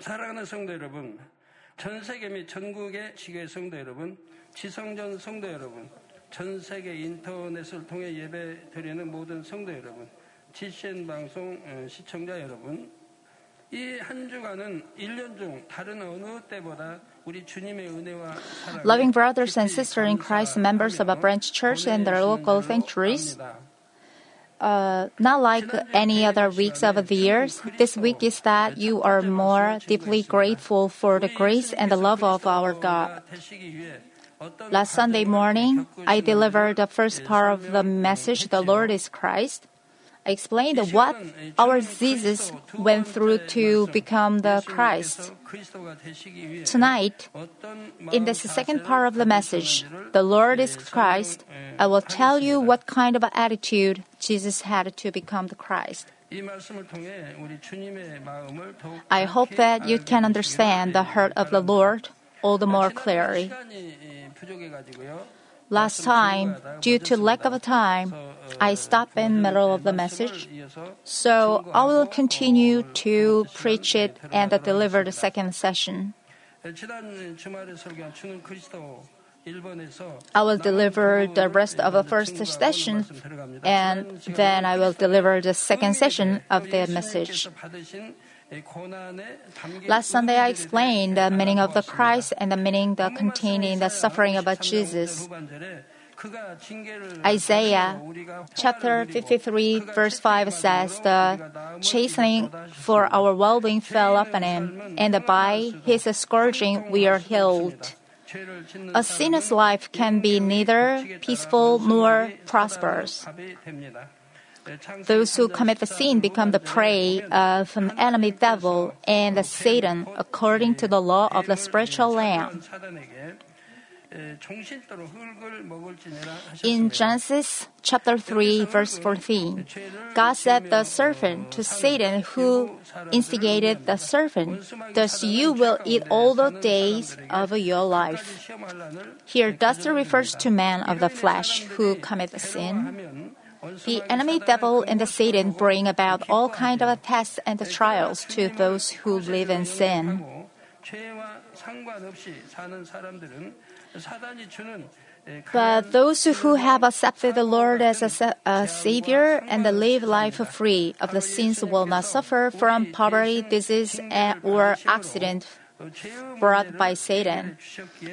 사랑하는 성도 여러분, 전 세계 및 전국의 지교회 성도 여러분, 지성전 성도 여러분, 전 세계 인터넷을 통해 예배 드리는 모든 성도 여러분, GCN 방송 어, 시청자 여러분, 이 한 주간은 1년 중 다른 어느 때보다 우리 주님의 은혜와 사랑 Loving brothers and sisters in Christ, members of a branch church and their local sanctuaries, uh, not like any other weeks of the years, this week is that you are more deeply grateful for the grace and the love of our God. Last Sunday morning, I delivered the first part of the message, The Lord is Christ explained what our Jesus went through to become the Christ. Tonight, in the second part of the message, The Lord is Christ, I will tell you what kind of attitude Jesus had to become the Christ. I hope that you can understand the heart of the Lord all the more clearly. Last time, due to lack of time, I stopped in middle of the message. So I will continue to preach it and deliver the second session. I will deliver the rest of the first session and then I will deliver the second session of the message. Last Sunday, I explained the meaning of the Christ and the meaning that contained in the suffering about Jesus. Isaiah chapter 53, verse 5 says, The chastening for our well being fell upon him, and by his scourging we are healed. A sinner's life can be neither peaceful nor prosperous. Those who commit the sin become the prey of an enemy devil and Satan according to the law of the spiritual lamb. In Genesis chapter 3, verse 14, God said the serpent to Satan who instigated the serpent, Thus you will eat all the days of your life. Here, dust refers to man of the flesh who commits sin. The enemy devil and the Satan bring about all kinds of tests and trials to those who live in sin. But those who have accepted the Lord as a, a Savior and live life free of the sins will not suffer from poverty, disease, or accident brought by Satan.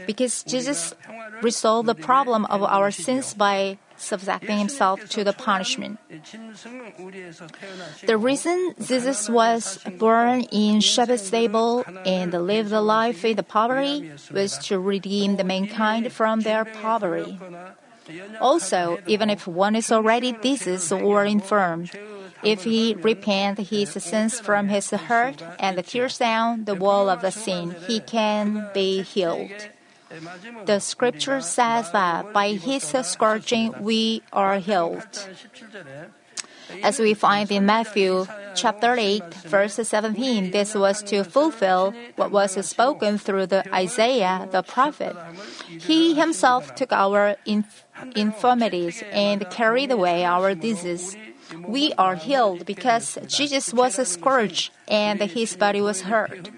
Because Jesus resolved the problem of our sins by subjecting himself to the punishment. The reason Jesus was born in Shepherd's stable and lived a life in the poverty was to redeem the mankind from their poverty. Also, even if one is already diseased or infirm if he repent his sins from his heart and tears down the wall of the sin, he can be healed. The scripture says that by his scourging we are healed. As we find in Matthew chapter 8, verse 17, this was to fulfill what was spoken through the Isaiah the prophet. He himself took our inf- infirmities and carried away our disease. We are healed because Jesus was scourged and his body was hurt.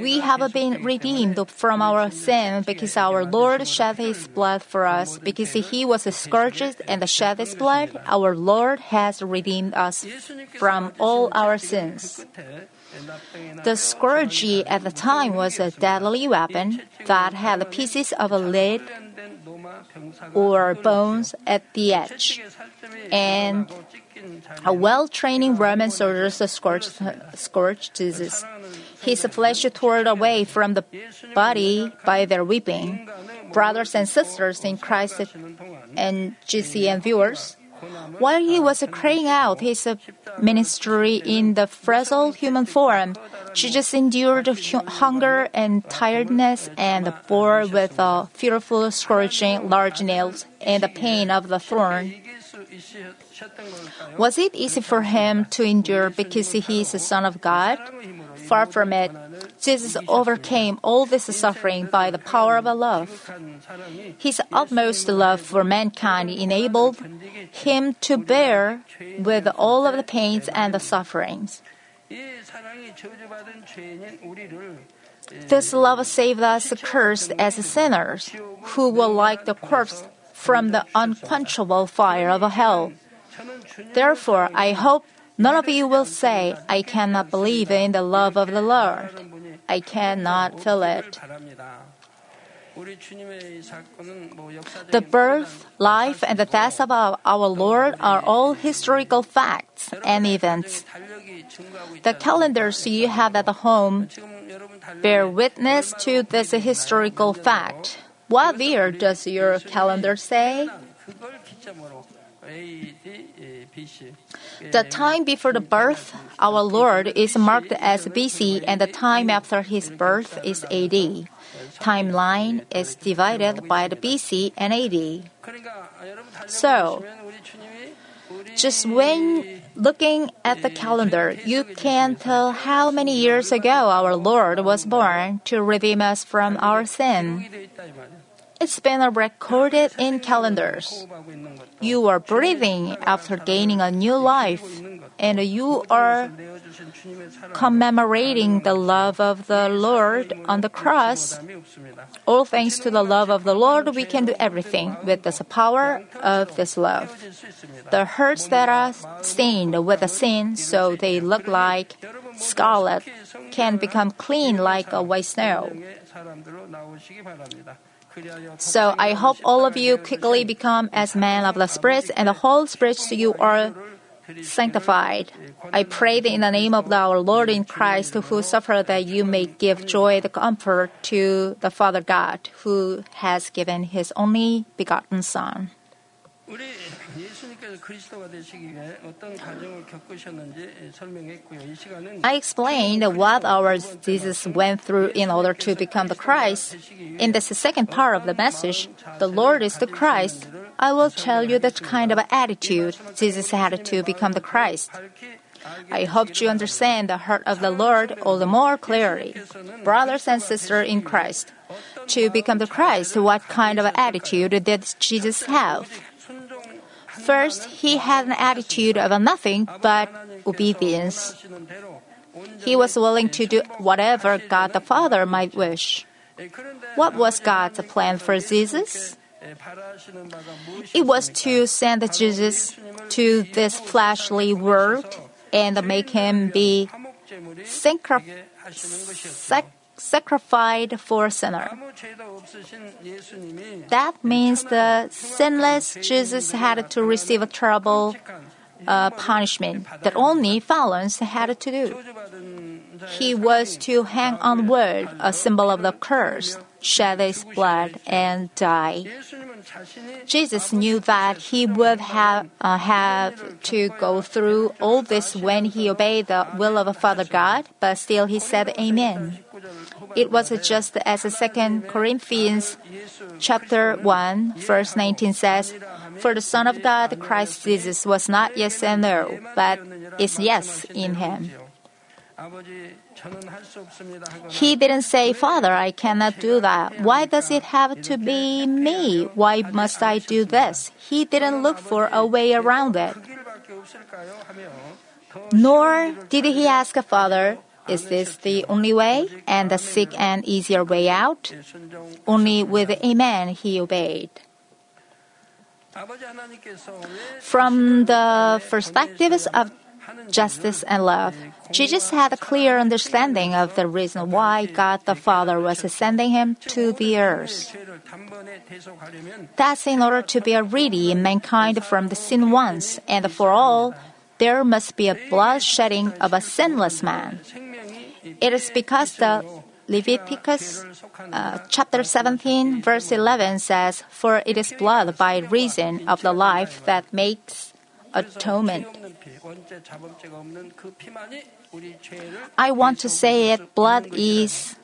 We have been redeemed from our sin because our Lord shed his blood for us. Because he was scourged and shed his blood, our Lord has redeemed us from all our sins. The scourge at the time was a deadly weapon that had pieces of lead or bones at the edge. And a well-trained Roman soldier scorched, scourged Jesus. His flesh tore away from the body by their weeping. Brothers and sisters in Christ and GCN viewers, while he was carrying out his ministry in the frazzled human form, Jesus endured hunger and tiredness and bore with a fearful scourging large nails and the pain of the thorn. Was it easy for him to endure because he is the Son of God? far from it. Jesus overcame all this suffering by the power of love. His utmost love for mankind enabled him to bear with all of the pains and the sufferings. This love saved us cursed as sinners, who were like the corpse from the unquenchable fire of hell. Therefore, I hope None of you will say, I cannot believe in the love of the Lord. I cannot feel it. The birth, life, and the death of our, our Lord are all historical facts and events. The calendars you have at home bear witness to this historical fact. What year does your calendar say? The time before the birth, our Lord is marked as BC, and the time after his birth is AD. Timeline is divided by the BC and AD. So, just when looking at the calendar, you can tell how many years ago our Lord was born to redeem us from our sin. It's been recorded in calendars. You are breathing after gaining a new life, and you are commemorating the love of the Lord on the cross. All thanks to the love of the Lord, we can do everything with the power of this love. The hearts that are stained with the sin, so they look like scarlet, can become clean like a white snow. So I hope all of you quickly become as men of the spirit, and the whole spirits you are sanctified. I pray in the name of our Lord in Christ who suffered that you may give joy and comfort to the Father God who has given his only begotten Son. I explained what our Jesus went through in order to become the Christ. In this second part of the message, the Lord is the Christ. I will tell you the kind of attitude Jesus had to become the Christ. I hope you understand the heart of the Lord all the more clearly. Brothers and sisters in Christ, to become the Christ, what kind of attitude did Jesus have? First, he had an attitude of nothing but obedience. He was willing to do whatever God the Father might wish. What was God's plan for Jesus? It was to send Jesus to this fleshly world and make him be sacrificed sacrificed for a sinner. That means the sinless Jesus had to receive a terrible uh, punishment that only felons had to do. He was to hang on wood, a symbol of the curse, shed his blood, and die. Jesus knew that he would have, uh, have to go through all this when he obeyed the will of Father God, but still he said Amen. It was just as 2 Corinthians chapter 1, verse 19 says, For the Son of God, Christ Jesus, was not yes and no, but is yes in him. He didn't say, Father, I cannot do that. Why does it have to be me? Why must I do this? He didn't look for a way around it. Nor did he ask a Father, is this the only way and the sick and easier way out? Only with Amen he obeyed. From the perspectives of justice, and love. Jesus had a clear understanding of the reason why God the Father was sending him to the earth. That's in order to be redeem mankind from the sin once and for all, there must be a blood shedding of a sinless man. It is because the Leviticus uh, chapter 17, verse 11 says, For it is blood by reason of the life that makes atonement. I want to say it blood is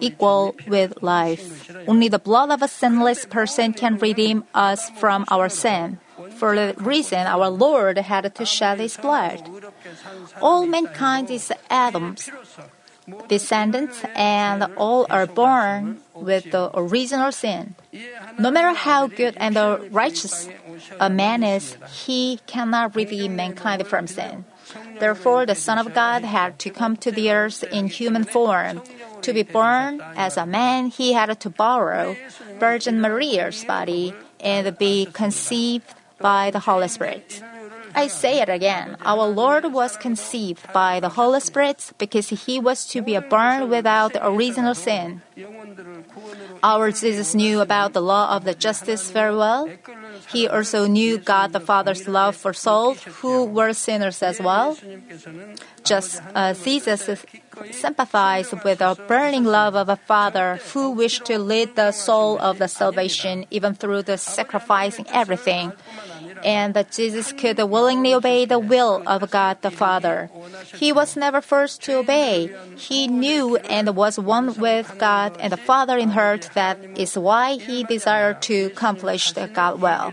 equal with life. Only the blood of a sinless person can redeem us from our sin. For the reason our Lord had to shed his blood. All mankind is Adam's descendants, and all are born with the original sin. No matter how good and righteous a man is, he cannot redeem mankind from sin. Therefore, the Son of God had to come to the earth in human form. To be born as a man, he had to borrow Virgin Maria's body and be conceived by the Holy Spirit. I say it again. Our Lord was conceived by the Holy Spirit because he was to be born without original sin. Our Jesus knew about the law of the justice very well. He also knew God the Father's love for souls who were sinners as well. Just as Jesus sympathized with the burning love of a father who wished to lead the soul of the salvation even through the sacrificing everything and that Jesus could willingly obey the will of God the Father. He was never forced to obey. He knew and was one with God and the Father in heart. That is why he desired to accomplish the God will.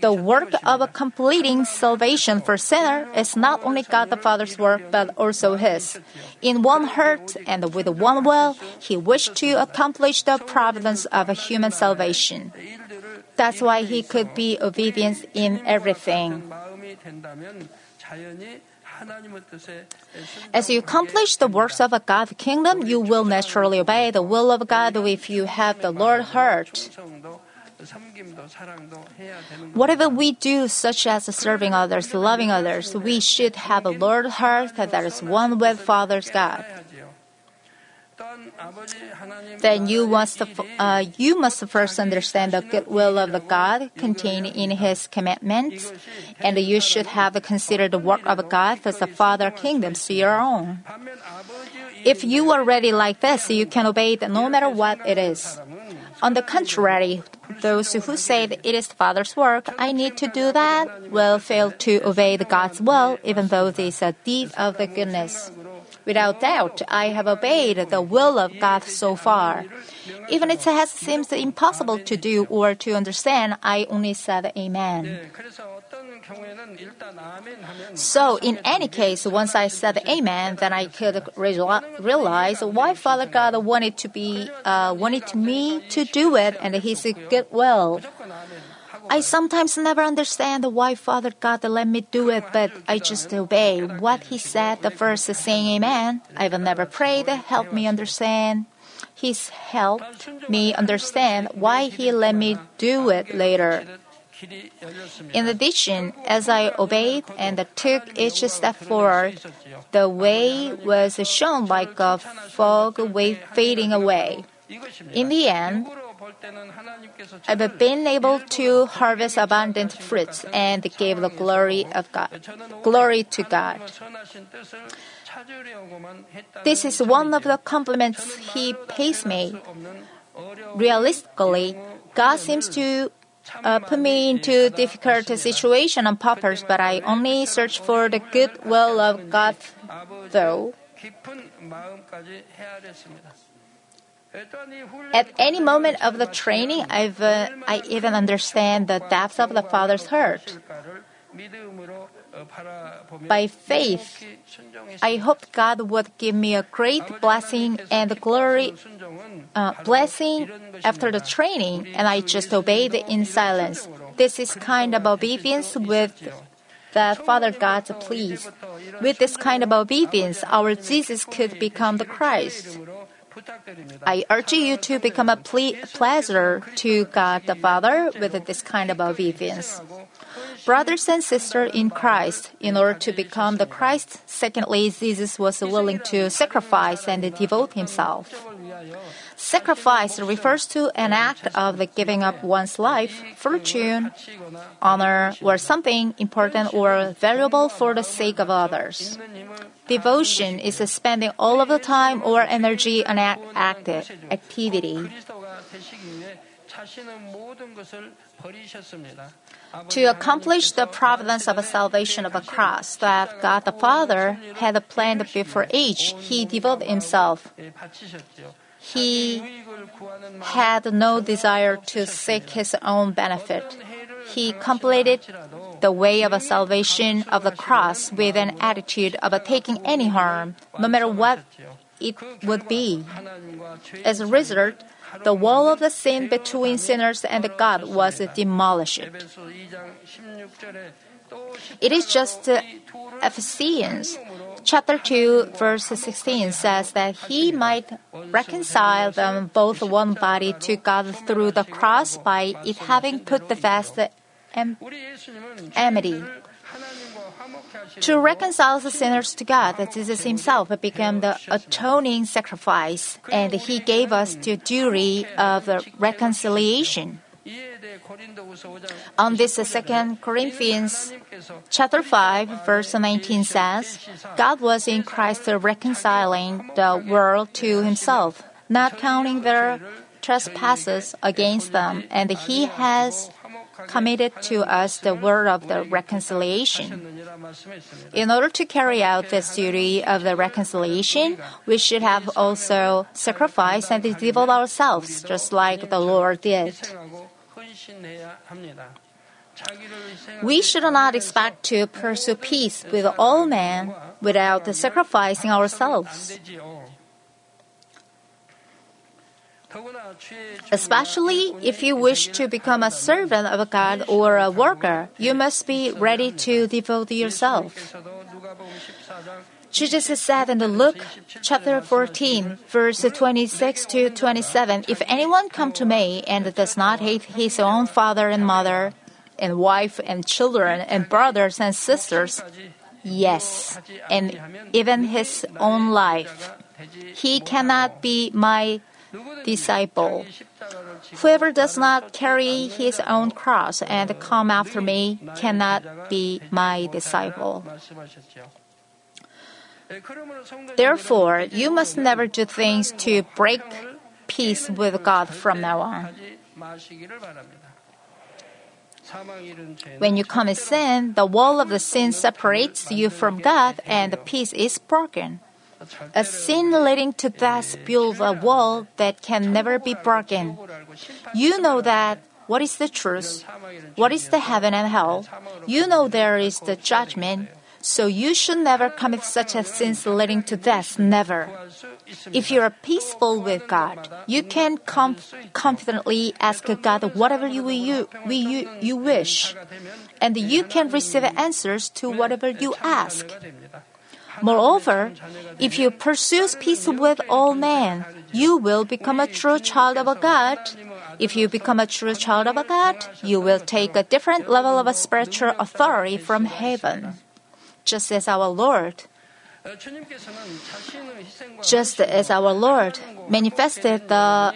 The work of completing salvation for sinner is not only God the Father's work, but also his. In one heart and with one will, he wished to accomplish the providence of human salvation. That's why he could be obedient in everything. As you accomplish the works of a God's kingdom, you will naturally obey the will of God if you have the Lord heart. Whatever we do, such as serving others, loving others, we should have a Lord heart that is one with Father's God then you must uh, you must first understand the good will of the God contained in His commandments, and you should have considered the work of God as the Father kingdoms to your own. If you are ready like this, you can obey it no matter what it is. On the contrary, those who say it is the Father's work, I need to do that, will fail to obey the God's will, even though it is a deed of the goodness. Without doubt, I have obeyed the will of God so far. Even if it has seemed impossible to do or to understand, I only said Amen. So, in any case, once I said Amen, then I could realize why Father God wanted to be uh, wanted me to do it, and His good will. I sometimes never understand why Father God let me do it, but I just obey what He said the first saying Amen. I've never prayed, help me understand. He's helped me understand why He let me do it later. In addition, as I obeyed and took each step forward, the way was shown like a fog fading away. In the end, I've been able to harvest abundant fruits and give the glory of God, glory to God. This is one of the compliments He pays me. Realistically, God seems to uh, put me into difficult situation on purpose, but I only search for the good will of God, though. At any moment of the training, I've, uh, I even understand the depth of the Father's heart. By faith, I hoped God would give me a great blessing and glory, uh, blessing after the training, and I just obeyed in silence. This is kind of obedience with that Father God pleased. With this kind of obedience, our Jesus could become the Christ. I urge you to become a ple- pleasure to God the Father with this kind of obedience. Brothers and sisters in Christ, in order to become the Christ, secondly, Jesus was willing to sacrifice and devote himself. Sacrifice refers to an act of the giving up one's life, fortune, honor, or something important or valuable for the sake of others. Devotion is spending all of the time or energy on active activity. To accomplish the providence of salvation of a cross that God the Father had planned before age, he devoted himself. He had no desire to seek his own benefit. He completed the way of a salvation of the cross with an attitude of taking any harm, no matter what it would be. As a result, the wall of the sin between sinners and God was demolished. It is just Ephesians chapter 2 verse 16 says that he might reconcile them both one body to God through the cross by it having put the fast enmity. To reconcile the sinners to God, Jesus himself became the atoning sacrifice, and he gave us the duty of the reconciliation. On this, Second Corinthians chapter 5, verse 19 says, God was in Christ reconciling the world to himself, not counting their trespasses against them, and he has committed to us the word of the reconciliation. In order to carry out this duty of the reconciliation, we should have also sacrificed and devote ourselves, just like the Lord did. We should not expect to pursue peace with all men without sacrificing ourselves. Especially if you wish to become a servant of God or a worker, you must be ready to devote yourself. Jesus said in Luke chapter 14, verse 26 to 27, If anyone come to me and does not hate his own father and mother, and wife and children and brothers and sisters, yes, and even his own life, he cannot be my disciple. Whoever does not carry his own cross and come after me cannot be my disciple. Therefore, you must never do things to break peace with God from now on. When you commit sin, the wall of the sin separates you from God and the peace is broken. A sin leading to death builds a wall that can never be broken. You know that what is the truth, what is the heaven and hell. You know there is the judgment, so you should never commit such a sin leading to death, never. If you are peaceful with God, you can com- confidently ask God whatever you, you, you, you wish, and you can receive answers to whatever you ask. Moreover, if you pursue peace with all men, you will become a true child of God. If you become a true child of God, you will take a different level of spiritual authority from heaven, just as our Lord. Just as our Lord manifested the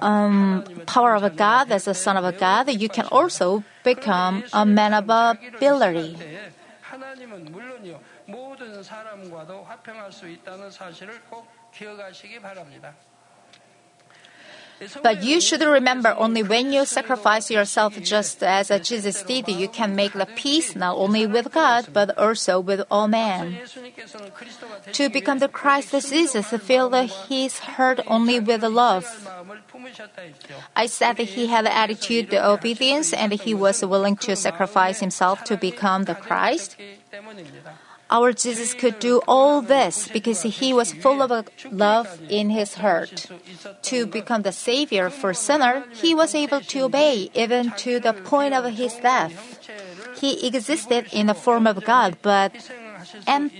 um, power of God as a son of God, you can also become a man of ability. But you should remember only when you sacrifice yourself just as Jesus did, you can make the peace not only with God, but also with all men. To become the Christ Jesus, feel his heart only with love. I said that he had the attitude of obedience and he was willing to sacrifice himself to become the Christ. Our Jesus could do all this because he was full of love in his heart. To become the Savior for sinner, he was able to obey even to the point of his death. He existed in the form of God, but em-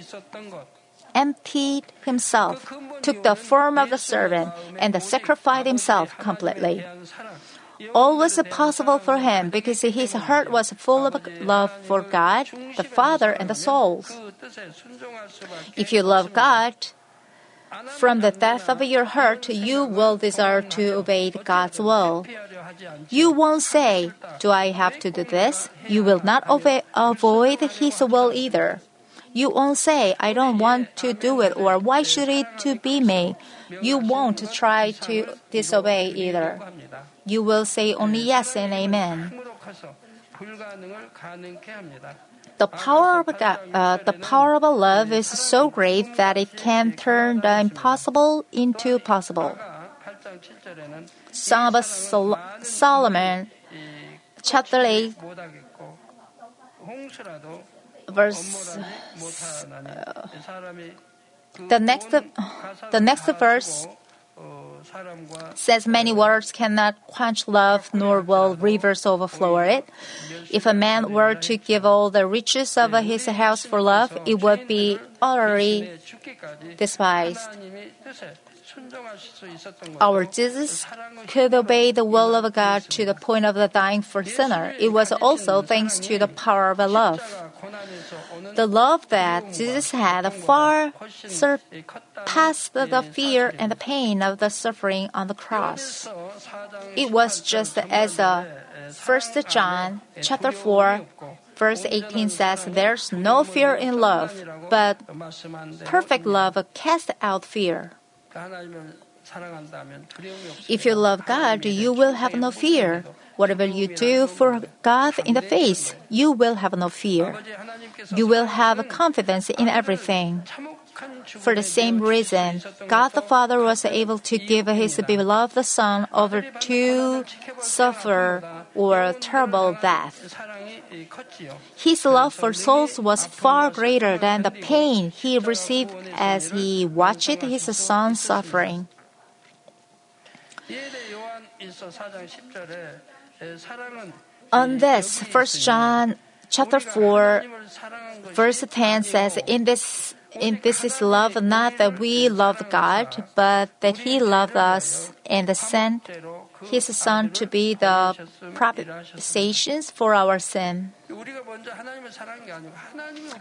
emptied himself, took the form of a servant, and sacrificed himself completely. All was possible for him because his heart was full of love for God, the Father, and the souls. If you love God, from the depth of your heart, you will desire to obey God's will. You won't say, Do I have to do this? You will not obey, avoid His will either. You won't say, I don't want to do it, or why should it to be me? You won't try to disobey either. You will say only yes and amen. The power of God, uh, the power of love is so great that it can turn the impossible into possible. Song of Sol- Solomon, chapter 8, verse. Uh, the next, the next verse says many waters cannot quench love, nor will rivers overflow it. If a man were to give all the riches of his house for love, it would be utterly despised. Our Jesus could obey the will of God to the point of the dying for sinner. It was also thanks to the power of love. The love that Jesus had far surpassed the fear and the pain of the suffering on the cross. It was just as a 1 John chapter 4 verse 18 says there's no fear in love, but perfect love casts out fear. If you love God, you will have no fear. Whatever you do for God in the face, you will have no fear. You will have confidence in everything. For the same reason, God the Father was able to give his beloved Son over to suffer or a terrible death. His love for souls was far greater than the pain he received as he watched his son suffering. On this, 1 John chapter 4 verse 10 says, In this in this is love, not that we loved God, but that He loved us and sent his Son to be the propitiations for our sin.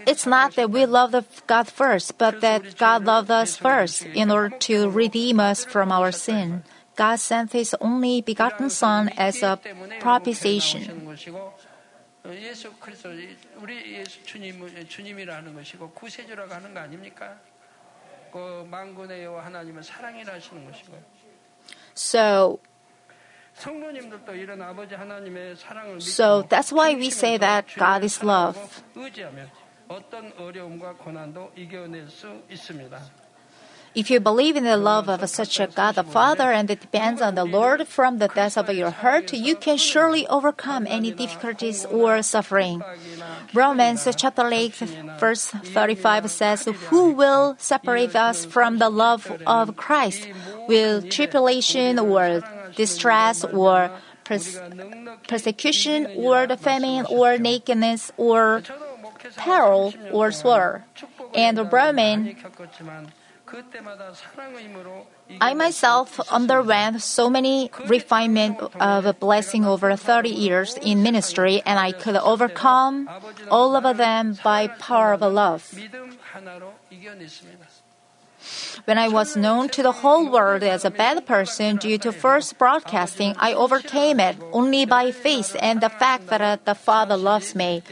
It's not that we love God first, but that God loved us first in order to redeem us from our sin. God sent His only begotten Son as a propitiation. So, so that's why we say that God is love. If you believe in the love of such a God the Father and it depends on the Lord from the depths of your heart, you can surely overcome any difficulties or suffering. Romans chapter 8, verse 35 says, Who will separate us from the love of Christ? Will tribulation or distress or pers- persecution or the famine or nakedness or peril or sword? And the Roman I myself underwent so many refinement of a blessing over 30 years in ministry, and I could overcome all of them by power of love. When I was known to the whole world as a bad person due to first broadcasting, I overcame it only by faith and the fact that uh, the Father loves me.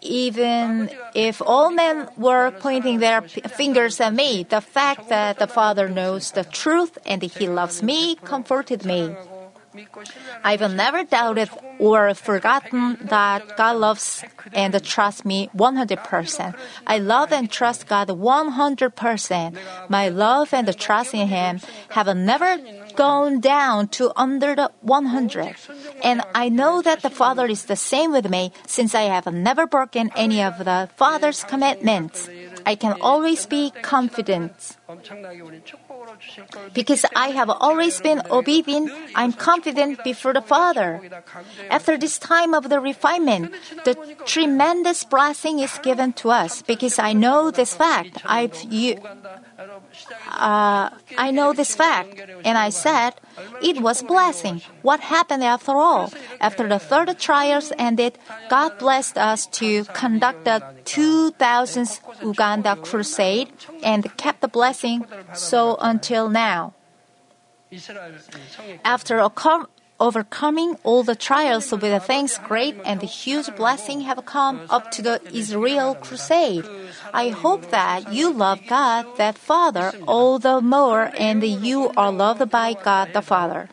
Even if all men were pointing their fingers at me, the fact that the Father knows the truth and He loves me comforted me. I've never doubted or forgotten that God loves and trusts me 100%. I love and trust God 100%. My love and trust in Him have never gone down to under the 100. And I know that the Father is the same with me since I have never broken any of the Father's commandments. I can always be confident. Because I have always been obedient, I'm confident before the Father. After this time of the refinement, the tremendous blessing is given to us because I know this fact. I've you, uh, I know this fact, and I said it was blessing. What happened after all? After the third trials ended, God blessed us to conduct the 2000th Uganda crusade and kept the blessing so until now. After overcoming all the trials with a thanks, great and the huge blessing have come up to the Israel crusade. I hope that you love God, that Father, all the more, and you are loved by God the Father.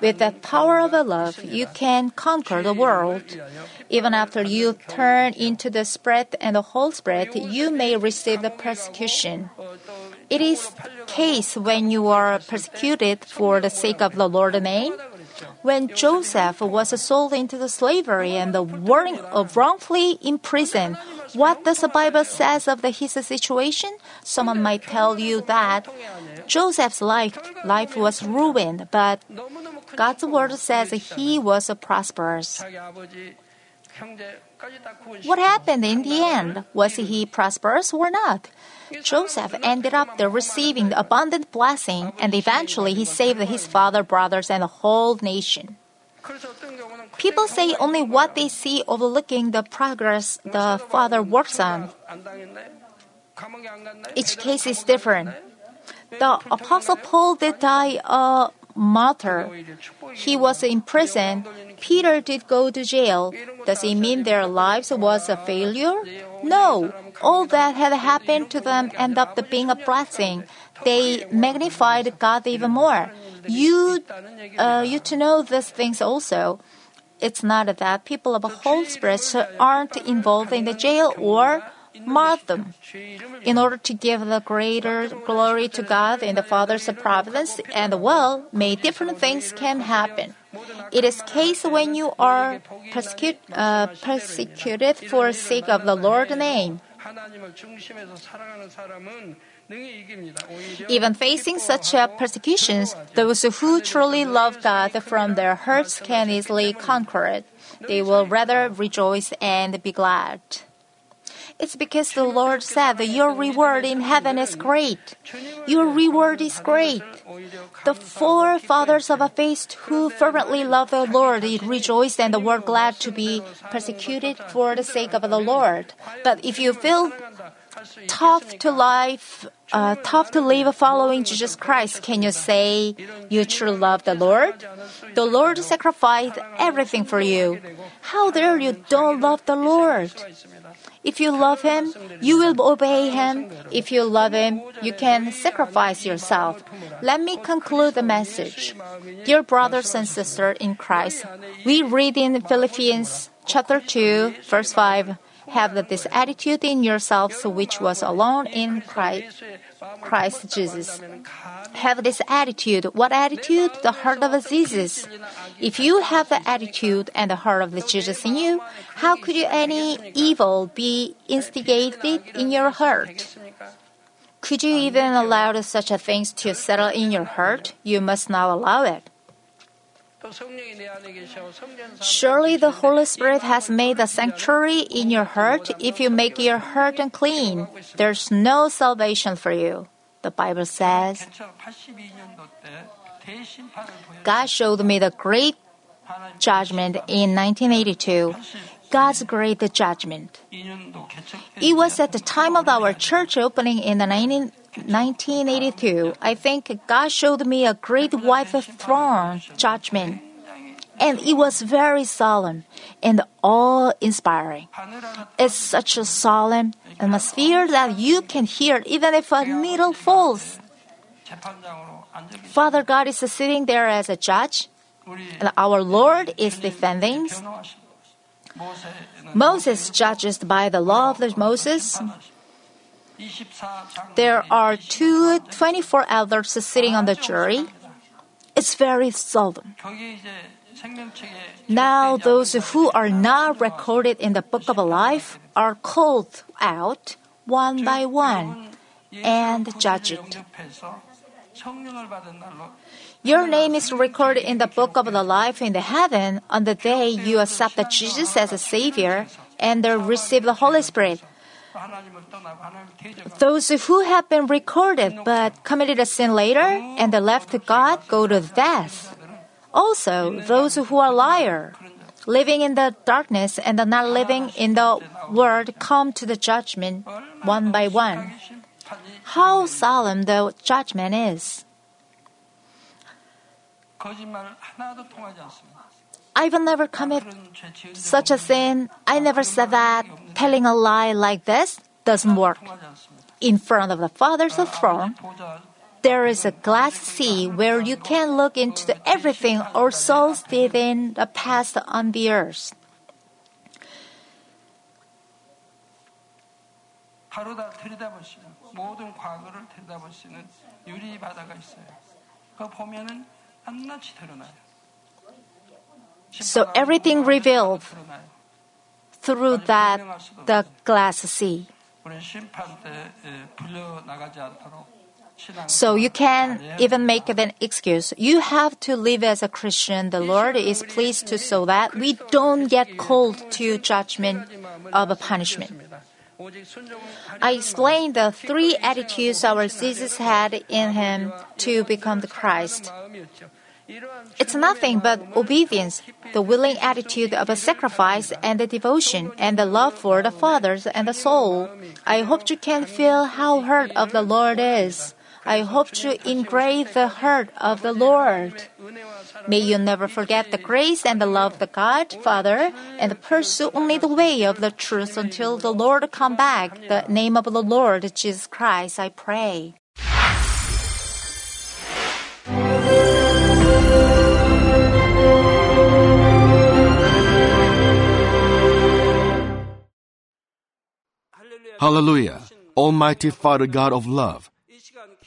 With the power of the love, you can conquer the world. Even after you turn into the spread and the whole spread, you may receive the persecution. It is case when you are persecuted for the sake of the Lord's name when Joseph was sold into the slavery and wrongfully imprisoned. What does the Bible says of the, his situation? Someone might tell you that Joseph's life life was ruined, but God's word says he was prosperous. What happened in the end? Was he prosperous or not? Joseph ended up there receiving the abundant blessing, and eventually he saved his father, brothers, and the whole nation. People say only what they see, overlooking the progress the father works on. Each case is different. The Apostle Paul did die a martyr. He was in prison. Peter did go to jail. Does it mean their lives was a failure? No, all that had happened to them ended up being a blessing. They magnified God even more. You, uh, you to know these things also. It's not that people of whole spirit aren't involved in the jail or martyrdom. In order to give the greater glory to God and the Father's providence and the will, many different things can happen. It is case when you are uh, persecuted for sake of the Lord's name. Even facing such uh, persecutions, those who truly love God from their hearts can easily conquer it. They will rather rejoice and be glad. It's because the Lord said that your reward in heaven is great. Your reward is great. The forefathers of a faith who fervently loved the Lord rejoiced and were glad to be persecuted for the sake of the Lord. But if you feel tough to life, uh, tough to live following Jesus Christ, can you say you truly love the Lord? The Lord sacrificed everything for you. How dare you don't love the Lord? If you love Him, you will obey Him. If you love Him, you can sacrifice yourself. Let me conclude the message. Dear brothers and sisters in Christ, we read in Philippians chapter 2, verse 5, have this attitude in yourselves which was alone in Christ, Christ Jesus. Have this attitude. What attitude? The heart of Jesus. If you have the attitude and the heart of Jesus in you, how could any evil be instigated in your heart? Could you even allow such a things to settle in your heart? You must not allow it. Surely the Holy Spirit has made a sanctuary in your heart. If you make your heart unclean, there's no salvation for you. The Bible says, God showed me the great judgment in 1982. God's great judgment. It was at the time of our church opening in the 19, 1982. I think God showed me a great white throne judgment. And it was very solemn and awe inspiring. It's such a solemn atmosphere that you can hear even if a needle falls. Father God is sitting there as a judge, and our Lord is defending. Moses judges by the law of Moses. There are two 24 elders sitting on the jury. It's very solemn. Now, those who are not recorded in the book of life are called out one by one and judged. Your name is recorded in the book of the life in the heaven on the day you accept Jesus as a Savior and receive the Holy Spirit. Those who have been recorded but committed a sin later and left God go to death. Also, those who are liar, living in the darkness and not living in the word come to the judgment one by one. How solemn the judgment is. I've never committed such a sin. I never said that. Telling a lie like this doesn't work. In front of the Father's throne, there is a glass sea where you can look into the everything our souls did in the past on the earth. 바로 다 들여다보시는 모든 과거를 들여다보시는 유리 바다가 있어요. 그거 보면은 So everything revealed through that the glass sea. 우리 심판 때 예, 불려 나가지 않도록 신앙 So you can even make an excuse. You have to live as a Christian. The Lord is pleased to so that we don't get called to judgment of a punishment. I explained the three attitudes our Jesus had in him to become the Christ. It's nothing but obedience, the willing attitude of a sacrifice and the devotion and the love for the fathers and the soul. I hope you can feel how hurt of the Lord is. I hope you engrave the heart of the Lord. May you never forget the grace and the love of God, Father, and pursue only the way of the truth until the Lord come back. The name of the Lord Jesus Christ, I pray. Hallelujah! Almighty Father God of love,